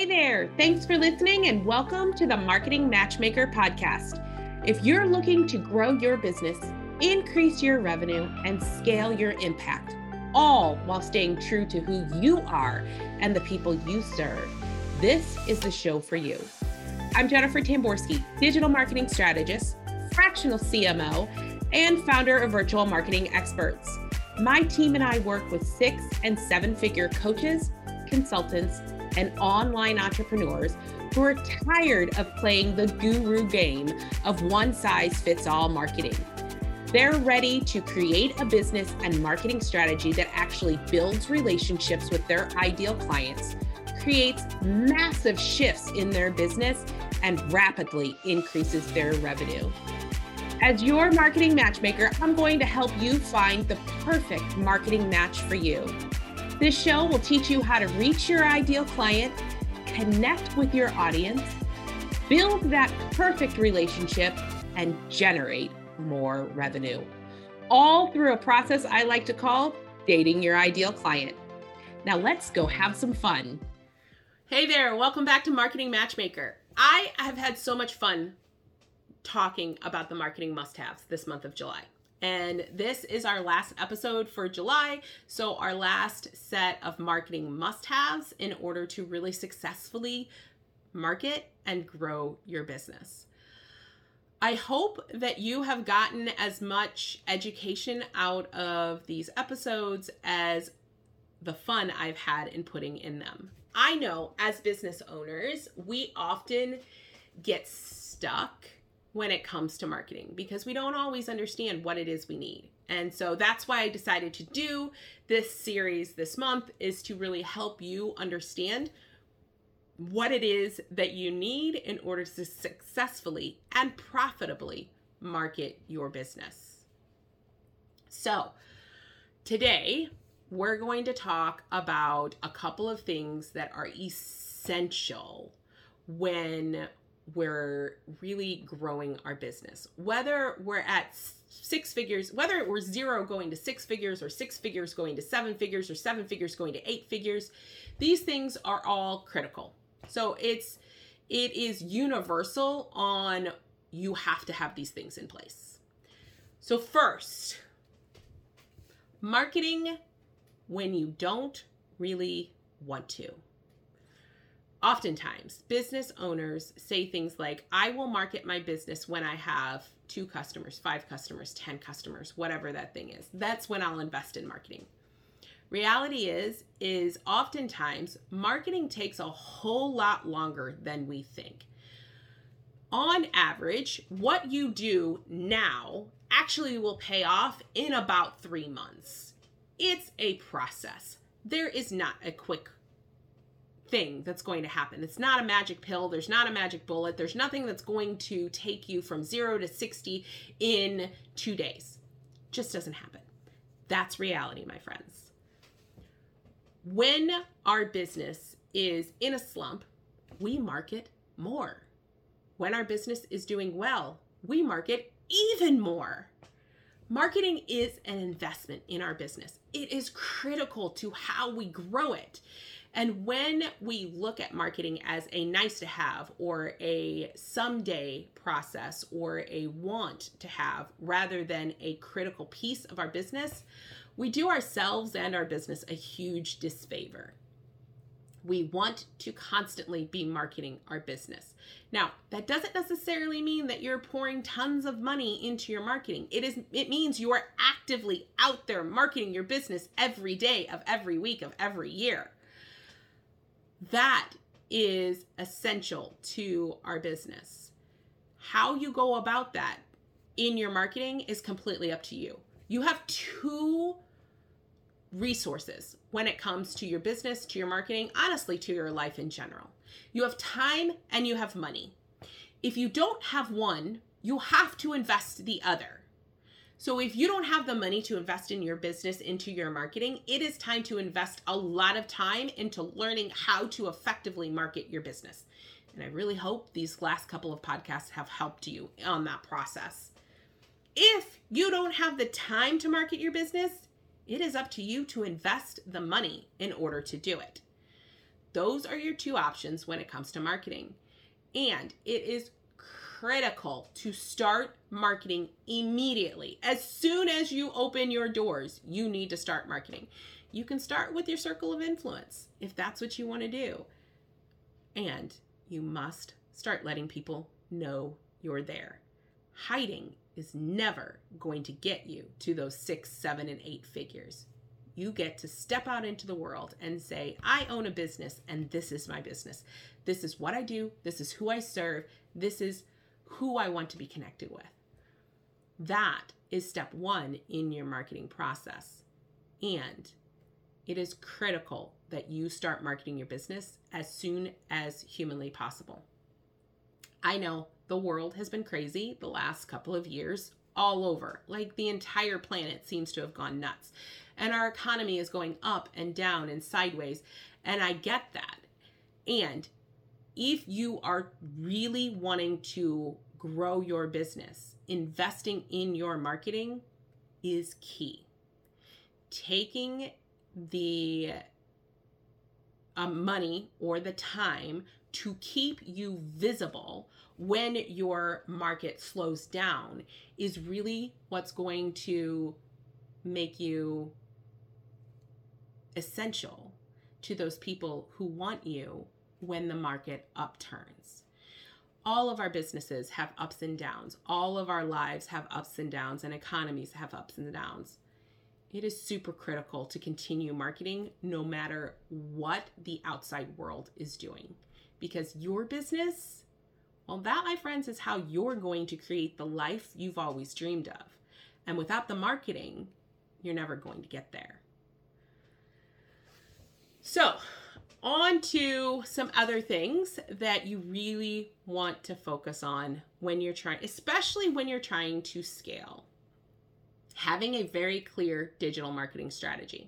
Hey there. Thanks for listening and welcome to the Marketing Matchmaker podcast. If you're looking to grow your business, increase your revenue, and scale your impact, all while staying true to who you are and the people you serve, this is the show for you. I'm Jennifer Tamborski, digital marketing strategist, fractional CMO, and founder of Virtual Marketing Experts. My team and I work with six and seven figure coaches, consultants, and online entrepreneurs who are tired of playing the guru game of one size fits all marketing. They're ready to create a business and marketing strategy that actually builds relationships with their ideal clients, creates massive shifts in their business, and rapidly increases their revenue. As your marketing matchmaker, I'm going to help you find the perfect marketing match for you. This show will teach you how to reach your ideal client, connect with your audience, build that perfect relationship, and generate more revenue. All through a process I like to call dating your ideal client. Now let's go have some fun. Hey there, welcome back to Marketing Matchmaker. I have had so much fun talking about the marketing must haves this month of July. And this is our last episode for July. So, our last set of marketing must haves in order to really successfully market and grow your business. I hope that you have gotten as much education out of these episodes as the fun I've had in putting in them. I know as business owners, we often get stuck when it comes to marketing because we don't always understand what it is we need. And so that's why I decided to do this series this month is to really help you understand what it is that you need in order to successfully and profitably market your business. So, today we're going to talk about a couple of things that are essential when we're really growing our business. Whether we're at six figures, whether we're zero going to six figures or six figures going to seven figures or seven figures going to eight figures, these things are all critical. So it's it is universal on you have to have these things in place. So first, marketing when you don't really want to oftentimes business owners say things like i will market my business when i have two customers five customers ten customers whatever that thing is. That's when i'll invest in marketing. Reality is is oftentimes marketing takes a whole lot longer than we think. On average what you do now actually will pay off in about three months. It's a process. There is not a quick thing that's going to happen. It's not a magic pill, there's not a magic bullet, there's nothing that's going to take you from 0 to 60 in 2 days. Just doesn't happen. That's reality, my friends. When our business is in a slump, we market more. When our business is doing well, we market even more. Marketing is an investment in our business. It is critical to how we grow it. And when we look at marketing as a nice to have or a someday process or a want to have rather than a critical piece of our business, we do ourselves and our business a huge disfavor. We want to constantly be marketing our business. Now, that doesn't necessarily mean that you're pouring tons of money into your marketing. It is it means you are actively out there marketing your business every day of every week of every year. That is essential to our business. How you go about that in your marketing is completely up to you. You have two resources when it comes to your business, to your marketing, honestly, to your life in general. You have time and you have money. If you don't have one, you have to invest the other. So if you don't have the money to invest in your business, into your marketing, it is time to invest a lot of time into learning how to effectively market your business. And I really hope these last couple of podcasts have helped you on that process. If you don't have the time to market your business, it is up to you to invest the money in order to do it. Those are your two options when it comes to marketing. And it is critical to start marketing immediately. As soon as you open your doors, you need to start marketing. You can start with your circle of influence if that's what you want to do. And you must start letting people know you're there. Hiding is never going to get you to those six, seven, and eight figures. You get to step out into the world and say, I own a business and this is my business. This is what I do. This is who I serve. This is who I want to be connected with. That is step one in your marketing process. And it is critical that you start marketing your business as soon as humanly possible. I know the world has been crazy the last couple of years all over. Like the entire planet seems to have gone nuts. And our economy is going up and down and sideways. And I get that. And if you are really wanting to grow your business, investing in your marketing is key. Taking the uh, money or the time to keep you visible when your market slows down is really what's going to make you essential to those people who want you when the market upturns. All of our businesses have ups and downs. All of our lives have ups and downs, and economies have ups and downs it is super critical to continue marketing no matter what the outside world is doing. Because your business, well, that, my friends, is how you're going to create the life you've always dreamed of. And without the marketing, you're never going to get there. So, on to some other things that you really want to focus on when you're trying, especially when you're trying to scale having a very clear digital marketing strategy.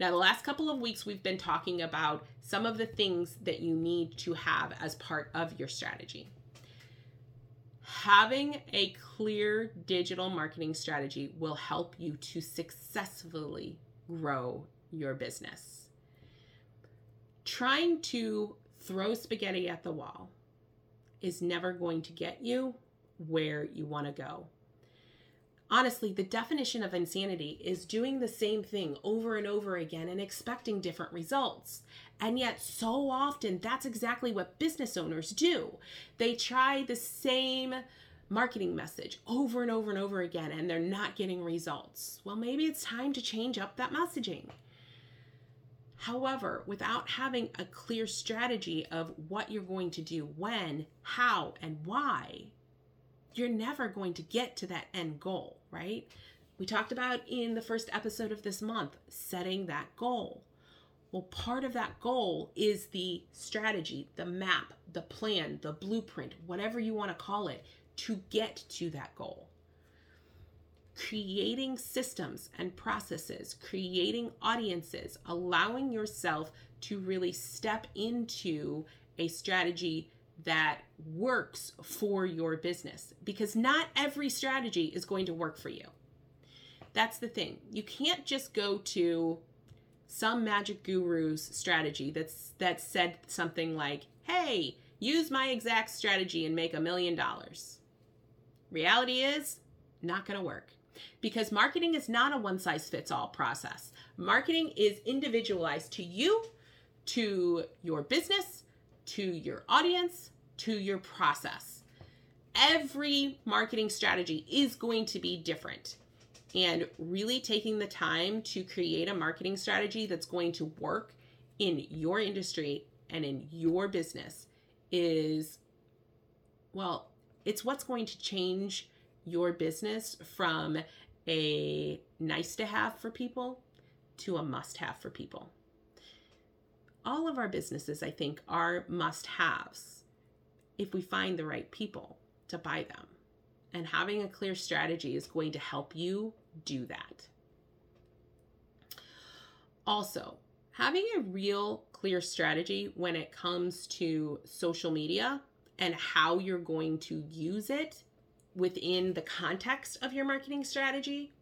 Now, the last couple of weeks, we've been talking about some of the things that you need to have as part of your strategy. Having a clear digital marketing strategy will help you to successfully grow your business. Trying to throw spaghetti at the wall is never going to get you where you want to go honestly, the definition of insanity is doing the same thing over and over again and expecting different results. And yet, so often, that's exactly what business owners do. They try the same marketing message over and over and over again, and they're not getting results. Well, maybe it's time to change up that messaging. However, without having a clear strategy of what you're going to do when, how, and why, you're never going to get to that end goal, right? We talked about in the first episode of this month setting that goal. Well, part of that goal is the strategy, the map, the plan, the blueprint, whatever you want to call it, to get to that goal. Creating systems and processes, creating audiences, allowing yourself to really step into a strategy that works for your business because not every strategy is going to work for you. That's the thing. You can't just go to some magic guru's strategy that's that said something like, "Hey, use my exact strategy and make a million dollars." Reality is not going to work because marketing is not a one size fits all process. Marketing is individualized to you, to your business, to your audience, to your process. Every marketing strategy is going to be different. And really taking the time to create a marketing strategy that's going to work in your industry and in your business is, well, it's what's going to change your business from a nice to have for people to a must have for people. All of our businesses, I think, are must haves if we find the right people to buy them. And having a clear strategy is going to help you do that. Also, having a real clear strategy when it comes to social media and how you're going to use it within the context of your marketing strategy.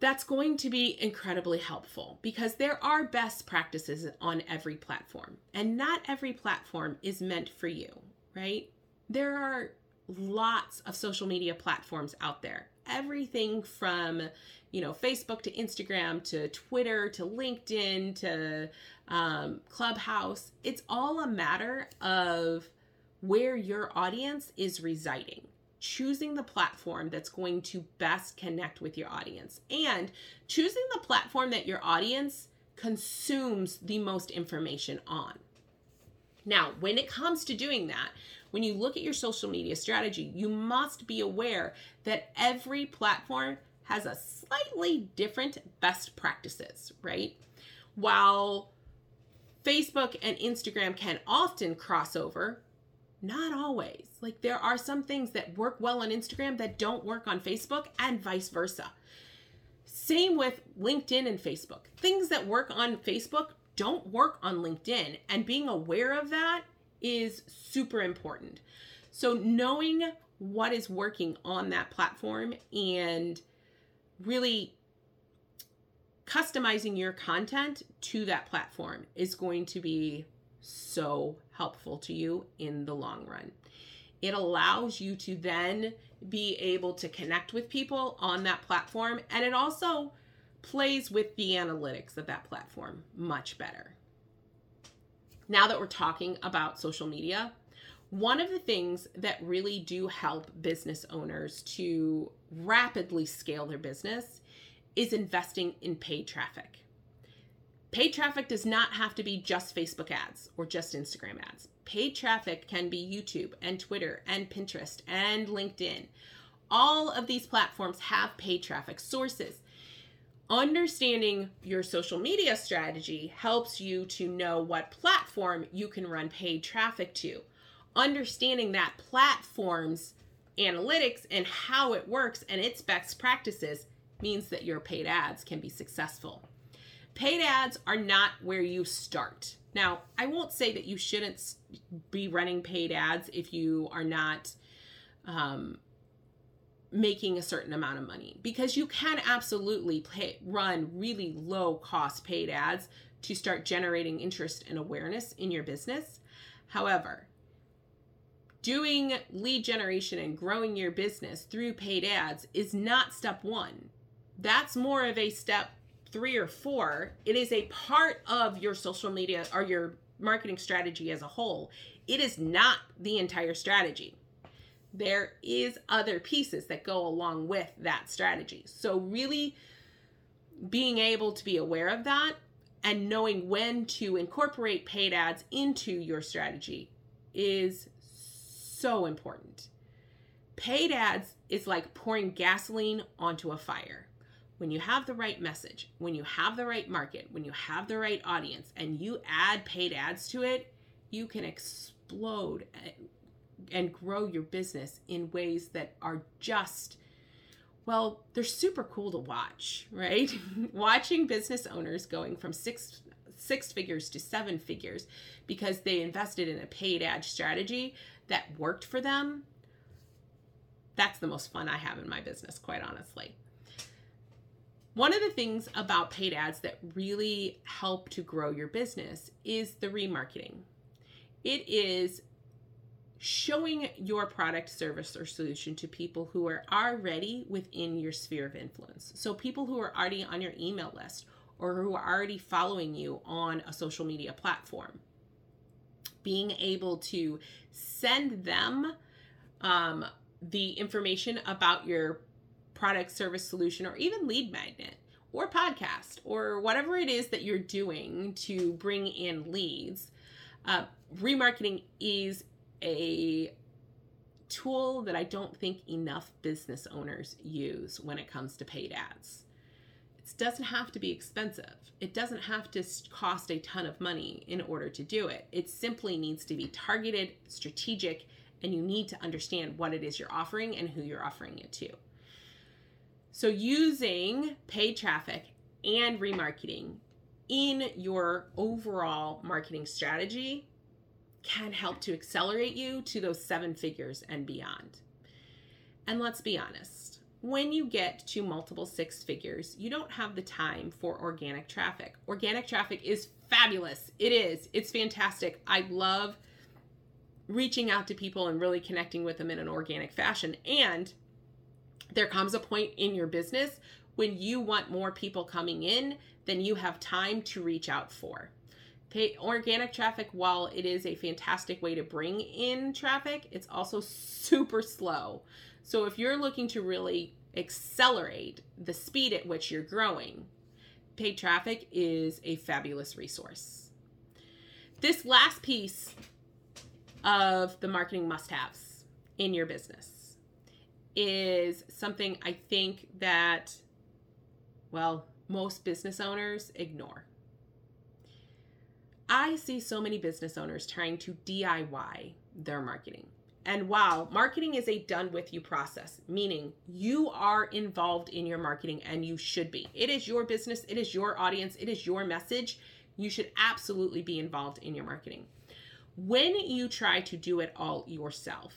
that's going to be incredibly helpful because there are best practices on every platform, and not every platform is meant for you, right? There are lots of social media platforms out there. Everything from, you know, Facebook to Instagram to Twitter to LinkedIn to um, Clubhouse. It's all a matter of where your audience is residing choosing the platform that's going to best connect with your audience and choosing the platform that your audience consumes the most information on. Now, when it comes to doing that, when you look at your social media strategy, you must be aware that every platform has a slightly different best practices, right? While Facebook and Instagram can often cross over, not always. Like there are some things that work well on Instagram that don't work on Facebook and vice versa. Same with LinkedIn and Facebook. Things that work on Facebook don't work on LinkedIn and being aware of that is super important. So knowing what is working on that platform and really customizing your content to that platform is going to be so helpful to you in the long run. It allows you to then be able to connect with people on that platform, and it also plays with the analytics of that platform much better. Now that we're talking about social media, one of the things that really do help business owners to rapidly scale their business is investing in paid traffic. Paid traffic does not have to be just Facebook ads or just Instagram ads. Paid traffic can be YouTube and Twitter and Pinterest and LinkedIn. All of these platforms have paid traffic sources. Understanding your social media strategy helps you to know what platform you can run paid traffic to. Understanding that platform's analytics and how it works and its best practices means that your paid ads can be successful. Paid ads are not where you start. Now, I won't say that you shouldn't be running paid ads if you are not um, making a certain amount of money because you can absolutely pay, run really low cost paid ads to start generating interest and awareness in your business. However, doing lead generation and growing your business through paid ads is not step one. That's more of a step three or four, it is a part of your social media or your marketing strategy as a whole. It is not the entire strategy. There is other pieces that go along with that strategy. So really being able to be aware of that and knowing when to incorporate paid ads into your strategy is so important. Paid ads is like pouring gasoline onto a fire when you have the right message, when you have the right market, when you have the right audience, and you add paid ads to it, you can explode eh, and grow your business in ways that are just, well, they're super cool to watch, right? Watching business owners going from six six figures to seven figures because they invested in a paid ad strategy that worked for them. That's the most fun I have in my business, quite honestly. One of the things about paid ads that really help to grow your business is the remarketing. It is showing your product, service, or solution to people who are already within your sphere of influence. So, people who are already on your email list or who are already following you on a social media platform. Being able to send them um, the information about your product, service, solution, or even lead magnet or podcast or whatever it is that you're doing to bring in leads, uh, remarketing is a tool that I don't think enough business owners use when it comes to paid ads. It doesn't have to be expensive. It doesn't have to cost a ton of money in order to do it. It simply needs to be targeted, strategic, and you need to understand what it is you're offering and who you're offering it to. So, using paid traffic and remarketing in your overall marketing strategy can help to accelerate you to those seven figures and beyond. And let's be honest, when you get to multiple six figures, you don't have the time for organic traffic. Organic traffic is fabulous. It is. It's fantastic. I love reaching out to people and really connecting with them in an organic fashion. And there comes a point in your business when you want more people coming in than you have time to reach out for. Pay organic traffic, while it is a fantastic way to bring in traffic, it's also super slow. So if you're looking to really accelerate the speed at which you're growing, paid traffic is a fabulous resource. This last piece of the marketing must haves in your business is something I think that, well, most business owners ignore. I see so many business owners trying to DIY their marketing. And wow, marketing is a done with you process, meaning you are involved in your marketing and you should be. It is your business, it is your audience, it is your message. You should absolutely be involved in your marketing. When you try to do it all yourself,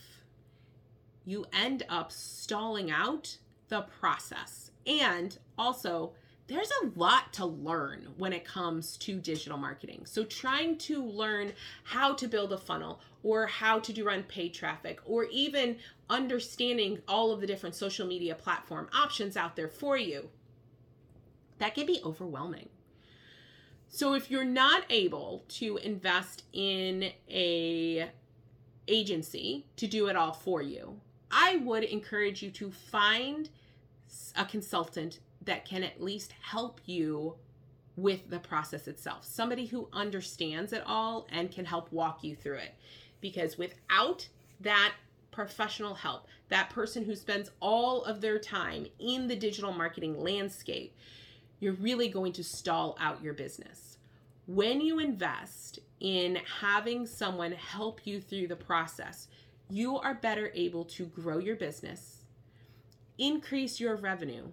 you end up stalling out the process and also there's a lot to learn when it comes to digital marketing. So, trying to learn how to build a funnel or how to do run paid traffic or even understanding all of the different social media platform options out there for you, that can be overwhelming. So, if you're not able to invest in a agency to do it all for you, I would encourage you to find a consultant that can at least help you with the process itself. Somebody who understands it all and can help walk you through it. Because without that professional help, that person who spends all of their time in the digital marketing landscape, you're really going to stall out your business. When you invest in having someone help you through the process, you are better able to grow your business, increase your revenue,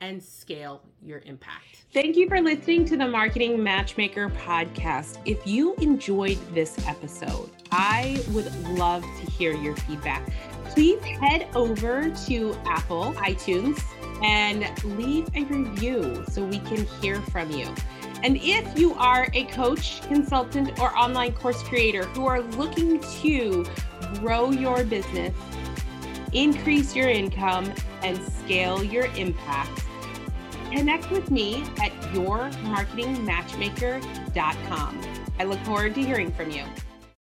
and scale your impact. Thank you for listening to the Marketing Matchmaker podcast. If you enjoyed this episode, I would love to hear your feedback. Please head over to Apple iTunes and leave a review so we can hear from you. And if you are a coach, consultant, or online course creator who are looking to grow your business, increase your income, and scale your impact, Connect with me at yourmarketingmatchmaker.com. I look forward to hearing from you.